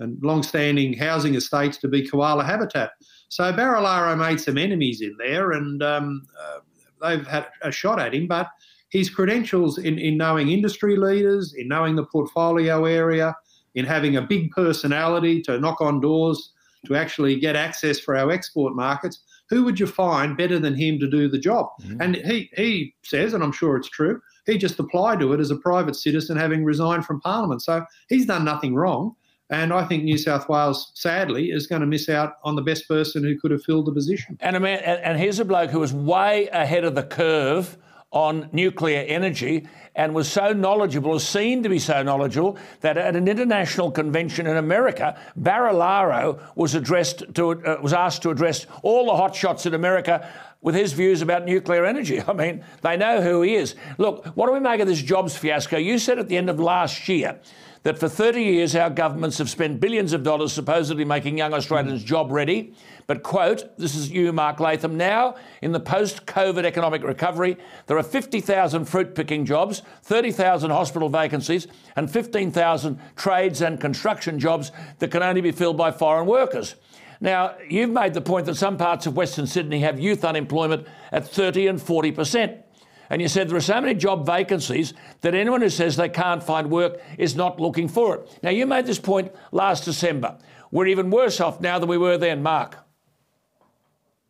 and long-standing housing estates to be koala habitat. So Barilaro made some enemies in there, and um, uh, they've had a shot at him. But his credentials in, in knowing industry leaders, in knowing the portfolio area, in having a big personality to knock on doors, to actually get access for our export markets, who would you find better than him to do the job? Mm-hmm. And he, he says, and I'm sure it's true, he just applied to it as a private citizen having resigned from Parliament. So he's done nothing wrong. And I think New South Wales, sadly, is going to miss out on the best person who could have filled the position. And, a man, and here's a bloke who was way ahead of the curve on nuclear energy and was so knowledgeable, seen to be so knowledgeable, that at an international convention in America, Barilaro was addressed to uh, was asked to address all the hotshots in America with his views about nuclear energy. I mean, they know who he is. Look, what do we make of this jobs fiasco? You said at the end of last year that for 30 years our governments have spent billions of dollars supposedly making young Australians job ready. But, quote, this is you, Mark Latham, now in the post COVID economic recovery, there are 50,000 fruit picking jobs, 30,000 hospital vacancies, and 15,000 trades and construction jobs that can only be filled by foreign workers. Now, you've made the point that some parts of Western Sydney have youth unemployment at 30 and 40 percent. And you said there are so many job vacancies that anyone who says they can't find work is not looking for it. Now, you made this point last December. We're even worse off now than we were then, Mark.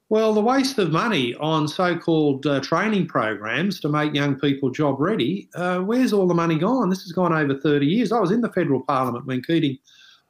Well, the waste of money on so called uh, training programs to make young people job ready, uh, where's all the money gone? This has gone over 30 years. I was in the federal parliament when Keating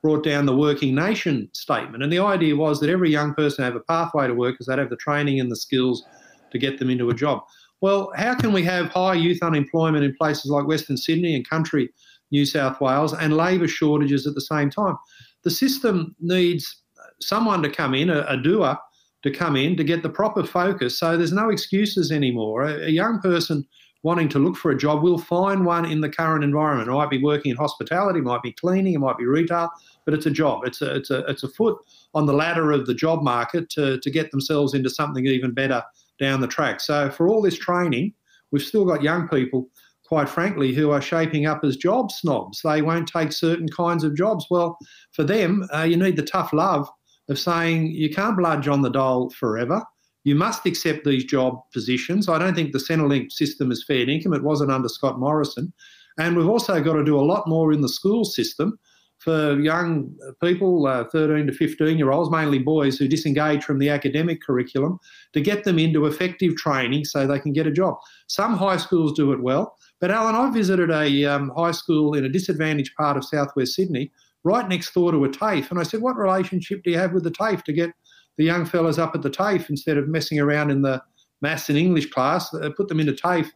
brought down the working nation statement. And the idea was that every young person have a pathway to work because they'd have the training and the skills to get them into a job. Well, how can we have high youth unemployment in places like Western Sydney and country New South Wales and labour shortages at the same time? The system needs someone to come in, a, a doer to come in to get the proper focus. So there's no excuses anymore. A, a, young person wanting to look for a job will find one in the current environment. It might be working in hospitality, it might be cleaning, it might be retail, but it's a job. It's a, it's a, it's a foot on the ladder of the job market to, to get themselves into something even better down the track. So for all this training, we've still got young people quite frankly, who are shaping up as job snobs. They won't take certain kinds of jobs. Well, for them, uh, you need the tough love of saying you can't bludge on the dole forever. You must accept these job positions. I don't think the Centrelink system is fair income. It wasn't under Scott Morrison. And we've also got to do a lot more in the school system for young people, uh, 13 to 15 year olds, mainly boys who disengage from the academic curriculum, to get them into effective training so they can get a job. Some high schools do it well, but Alan, I visited a um, high school in a disadvantaged part of southwest Sydney right next door to a TAFE. And I said, What relationship do you have with the TAFE to get the young fellas up at the TAFE instead of messing around in the maths and English class? Uh, put them into TAFE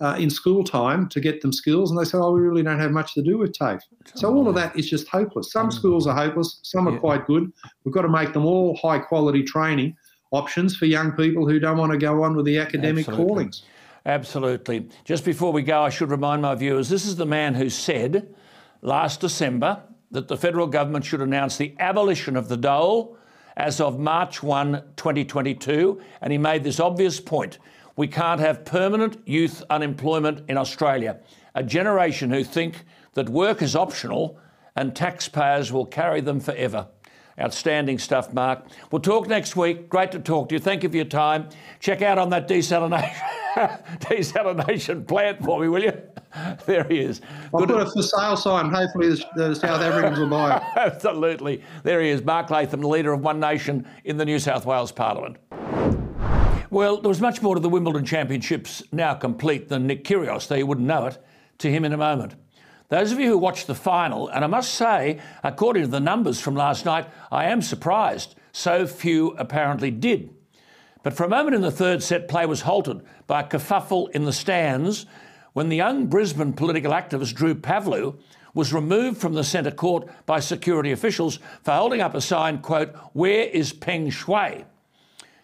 uh, in school time to get them skills. And they say, Oh, we really don't have much to do with TAFE. So all of that is just hopeless. Some schools are hopeless, some are yeah. quite good. We've got to make them all high quality training options for young people who don't want to go on with the academic Absolutely. callings. Absolutely. Just before we go, I should remind my viewers this is the man who said last December that the federal government should announce the abolition of the dole as of March 1, 2022. And he made this obvious point we can't have permanent youth unemployment in Australia. A generation who think that work is optional and taxpayers will carry them forever. Outstanding stuff, Mark. We'll talk next week. Great to talk to you. Thank you for your time. Check out on that desalination, desalination plant for me, will you? There he is. I'll Good put a for sale sign. Hopefully, the, the South Africans will buy it. Absolutely. There he is, Mark Latham, the leader of One Nation in the New South Wales Parliament. Well, there was much more to the Wimbledon Championships now complete than Nick Kyrgios, though you wouldn't know it, to him in a moment. Those of you who watched the final, and I must say, according to the numbers from last night, I am surprised so few apparently did. But for a moment in the third set, play was halted by a kerfuffle in the stands when the young Brisbane political activist Drew Pavlou was removed from the centre court by security officials for holding up a sign, quote, Where is Peng Shuai?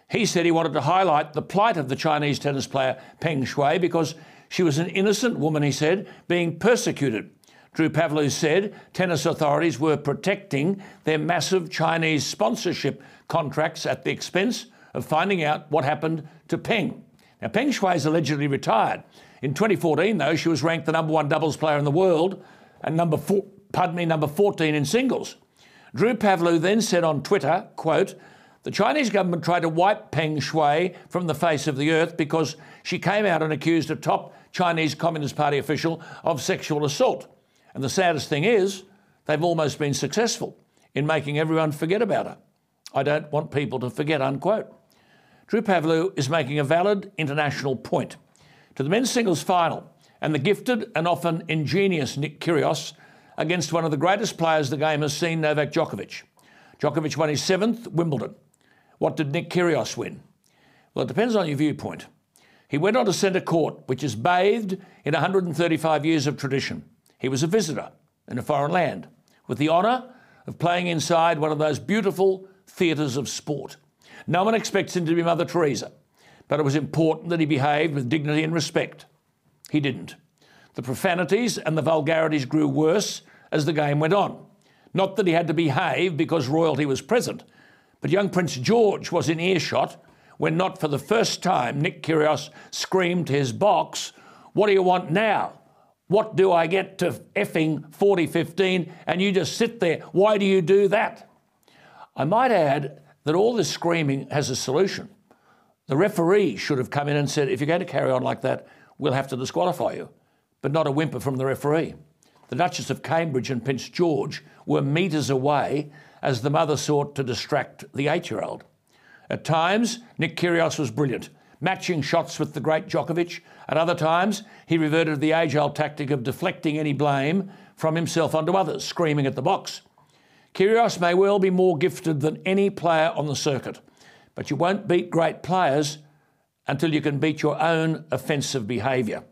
He said he wanted to highlight the plight of the Chinese tennis player Peng Shuai because she was an innocent woman, he said, being persecuted Drew Pavlou said tennis authorities were protecting their massive Chinese sponsorship contracts at the expense of finding out what happened to Peng. Now, Peng Shuai is allegedly retired. In 2014, though, she was ranked the number one doubles player in the world and number four, pardon me, number 14 in singles. Drew Pavlou then said on Twitter, quote, the Chinese government tried to wipe Peng Shuai from the face of the earth because she came out and accused a top Chinese Communist Party official of sexual assault. And the saddest thing is, they've almost been successful in making everyone forget about her. I don't want people to forget, unquote. Drew Pavlou is making a valid international point. To the men's singles final, and the gifted and often ingenious Nick Kyrgios against one of the greatest players the game has seen, Novak Djokovic. Djokovic won his seventh Wimbledon. What did Nick Kyrgios win? Well, it depends on your viewpoint. He went on to centre court, which is bathed in 135 years of tradition. He was a visitor in a foreign land with the honour of playing inside one of those beautiful theatres of sport. No one expects him to be Mother Teresa, but it was important that he behaved with dignity and respect. He didn't. The profanities and the vulgarities grew worse as the game went on. Not that he had to behave because royalty was present, but young Prince George was in earshot when, not for the first time, Nick Kyrgios screamed to his box, What do you want now? What do I get to effing 4015 and you just sit there? Why do you do that? I might add that all this screaming has a solution. The referee should have come in and said, if you're going to carry on like that, we'll have to disqualify you. But not a whimper from the referee. The Duchess of Cambridge and Prince George were metres away as the mother sought to distract the eight year old. At times, Nick Kyrgios was brilliant matching shots with the great Djokovic. At other times, he reverted to the age old tactic of deflecting any blame from himself onto others, screaming at the box. Kyrgios may well be more gifted than any player on the circuit, but you won't beat great players until you can beat your own offensive behaviour.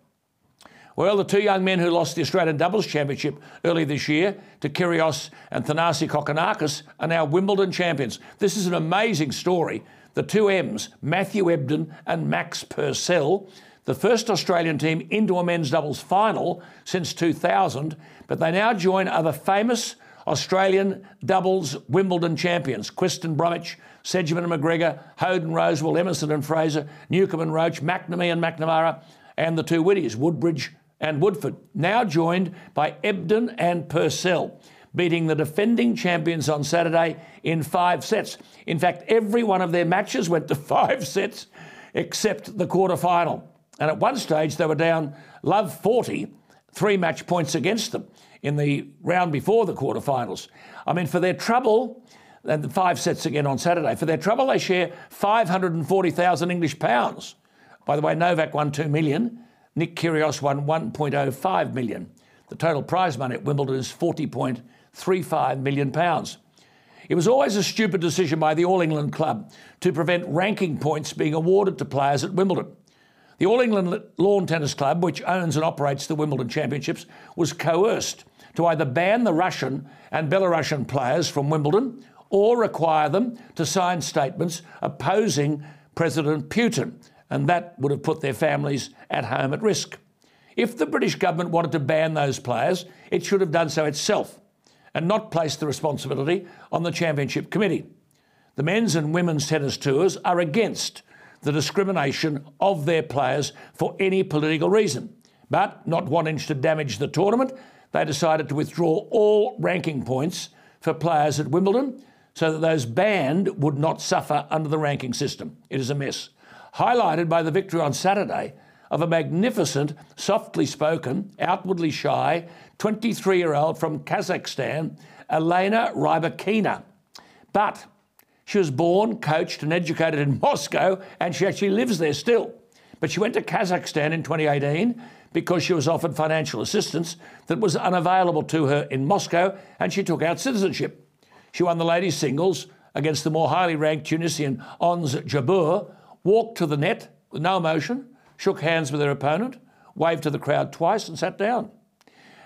Well, the two young men who lost the Australian Doubles Championship early this year to Kyrgios and Thanasi Kokkinakis are now Wimbledon champions. This is an amazing story. The two M's, Matthew Ebden and Max Purcell, the first Australian team into a men's doubles final since 2000, but they now join other famous Australian doubles Wimbledon champions Quist and Bromwich, Sedgman and McGregor, Hoad and Rosewall, Emerson and Fraser, Newcombe and Roche, McNamee and McNamara, and the two Woodies, Woodbridge and Woodford, now joined by Ebden and Purcell, beating the defending champions on Saturday in five sets. In fact, every one of their matches went to five sets except the quarter final. And at one stage, they were down love 40, three match points against them in the round before the quarterfinals. I mean, for their trouble, and the five sets again on Saturday, for their trouble, they share 540,000 English pounds. By the way, Novak won 2 million, Nick Kyrgios won 1.05 million. The total prize money at Wimbledon is 40.35 million pounds. It was always a stupid decision by the All England club to prevent ranking points being awarded to players at Wimbledon. The All England Lawn Tennis Club, which owns and operates the Wimbledon Championships, was coerced to either ban the Russian and Belarusian players from Wimbledon or require them to sign statements opposing President Putin, and that would have put their families at home at risk. If the British government wanted to ban those players, it should have done so itself and not placed the responsibility on the Championship Committee. The men's and women's tennis tours are against the discrimination of their players for any political reason. But not wanting to damage the tournament, they decided to withdraw all ranking points for players at Wimbledon so that those banned would not suffer under the ranking system. It is a mess. Highlighted by the victory on Saturday of a magnificent, softly spoken, outwardly shy 23 year old from Kazakhstan, Elena Rybakina. But she was born, coached, and educated in Moscow, and she actually lives there still. But she went to Kazakhstan in 2018 because she was offered financial assistance that was unavailable to her in Moscow, and she took out citizenship. She won the ladies' singles against the more highly ranked Tunisian Ons Jabeur, walked to the net with no emotion, shook hands with her opponent, waved to the crowd twice, and sat down.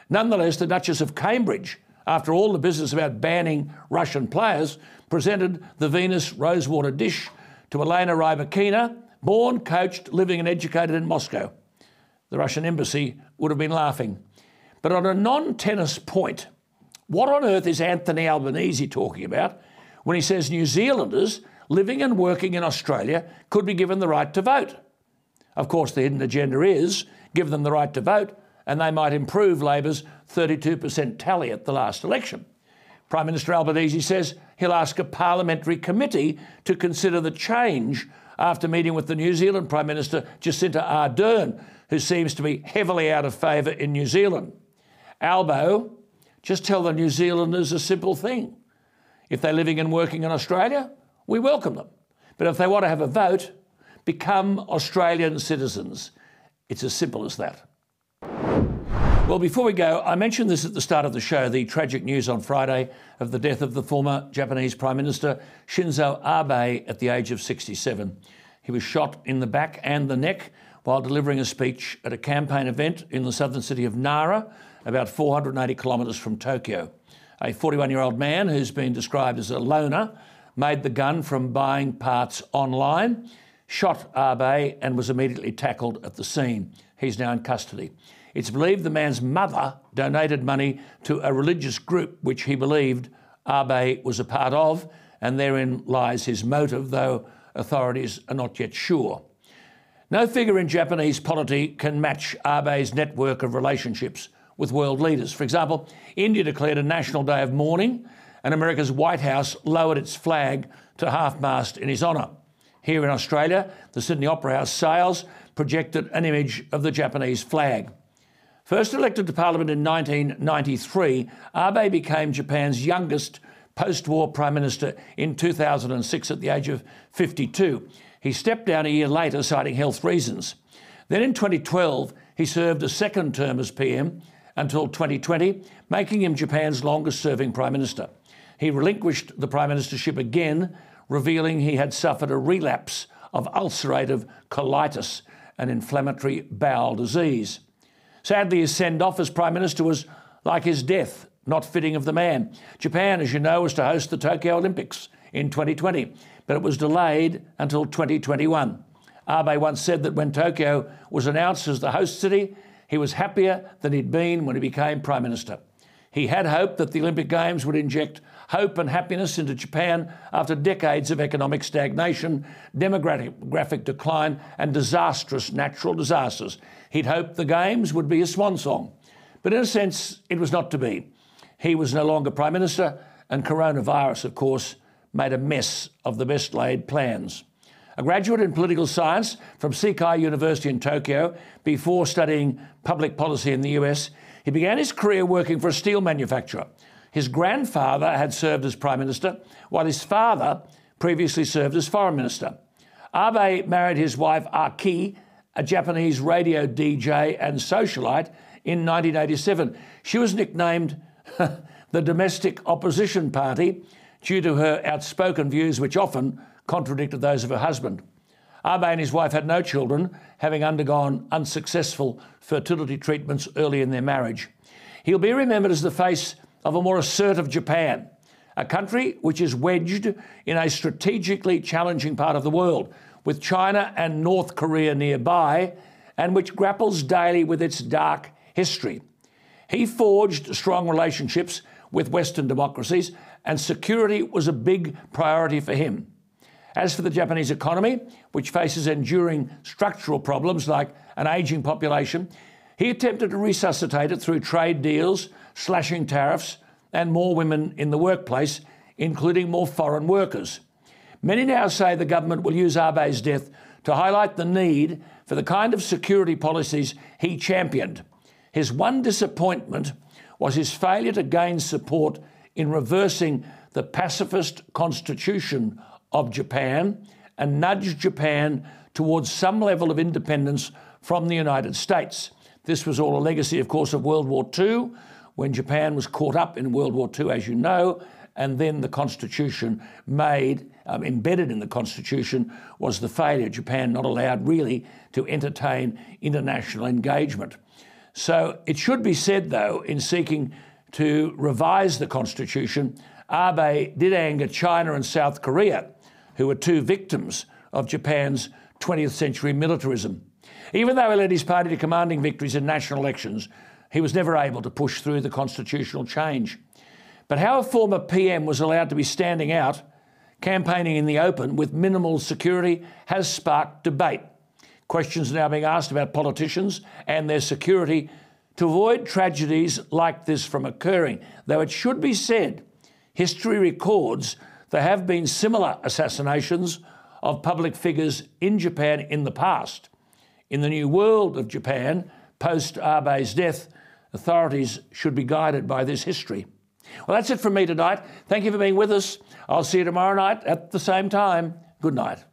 Nonetheless, the Duchess of Cambridge, after all the business about banning Russian players, presented the Venus Rosewater dish to Elena Rybakina, born, coached, living, and educated in Moscow. The Russian embassy would have been laughing. But on a non tennis point, what on earth is Anthony Albanese talking about when he says New Zealanders living and working in Australia could be given the right to vote? Of course, the hidden agenda is give them the right to vote and they might improve Labor's 32% tally at the last election. Prime Minister Albanese says he'll ask a parliamentary committee to consider the change after meeting with the New Zealand Prime Minister Jacinda Ardern, who seems to be heavily out of favour in New Zealand. Albo, just tell the New Zealanders a simple thing. If they're living and working in Australia, we welcome them. But if they want to have a vote, become Australian citizens. It's as simple as that. Well, before we go, I mentioned this at the start of the show the tragic news on Friday of the death of the former Japanese Prime Minister Shinzo Abe at the age of 67. He was shot in the back and the neck while delivering a speech at a campaign event in the southern city of Nara, about 480 kilometres from Tokyo. A 41 year old man who's been described as a loner made the gun from buying parts online, shot Abe, and was immediately tackled at the scene. He's now in custody. It's believed the man's mother donated money to a religious group which he believed Abe was a part of, and therein lies his motive, though authorities are not yet sure. No figure in Japanese polity can match Abe's network of relationships with world leaders. For example, India declared a national day of mourning, and America's White House lowered its flag to half mast in his honour. Here in Australia, the Sydney Opera House sails projected an image of the Japanese flag. First elected to Parliament in 1993, Abe became Japan's youngest post war Prime Minister in 2006 at the age of 52. He stepped down a year later, citing health reasons. Then in 2012, he served a second term as PM until 2020, making him Japan's longest serving Prime Minister. He relinquished the prime ministership again, revealing he had suffered a relapse of ulcerative colitis, an inflammatory bowel disease. Sadly, his send off as prime minister was like his death, not fitting of the man. Japan, as you know, was to host the Tokyo Olympics in 2020, but it was delayed until 2021. Abe once said that when Tokyo was announced as the host city, he was happier than he'd been when he became Prime Minister. He had hoped that the Olympic Games would inject hope and happiness into Japan after decades of economic stagnation, demographic decline, and disastrous natural disasters. He'd hoped the Games would be a swan song. But in a sense, it was not to be. He was no longer Prime Minister, and coronavirus, of course, made a mess of the best laid plans. A graduate in political science from Seikei University in Tokyo, before studying public policy in the US, he began his career working for a steel manufacturer. His grandfather had served as Prime Minister, while his father previously served as Foreign Minister. Abe married his wife Aki, a Japanese radio DJ and socialite, in 1987. She was nicknamed the Domestic Opposition Party due to her outspoken views, which often contradicted those of her husband. Abe and his wife had no children, having undergone unsuccessful fertility treatments early in their marriage. He'll be remembered as the face of a more assertive Japan, a country which is wedged in a strategically challenging part of the world, with China and North Korea nearby, and which grapples daily with its dark history. He forged strong relationships with Western democracies, and security was a big priority for him. As for the Japanese economy, which faces enduring structural problems like an ageing population, he attempted to resuscitate it through trade deals, slashing tariffs, and more women in the workplace, including more foreign workers. Many now say the government will use Abe's death to highlight the need for the kind of security policies he championed. His one disappointment was his failure to gain support in reversing the pacifist constitution of Japan and nudge Japan towards some level of independence from the United States. This was all a legacy, of course, of World War II, when Japan was caught up in World War II, as you know, and then the Constitution made, um, embedded in the Constitution, was the failure. Japan not allowed really to entertain international engagement. So it should be said, though, in seeking to revise the Constitution, Abe did anger China and South Korea who were two victims of Japan's 20th century militarism. Even though he led his party to commanding victories in national elections, he was never able to push through the constitutional change. But how a former PM was allowed to be standing out, campaigning in the open with minimal security, has sparked debate. Questions are now being asked about politicians and their security to avoid tragedies like this from occurring. Though it should be said, history records there have been similar assassinations of public figures in Japan in the past. In the new world of Japan, post Abe's death, authorities should be guided by this history. Well, that's it from me tonight. Thank you for being with us. I'll see you tomorrow night at the same time. Good night.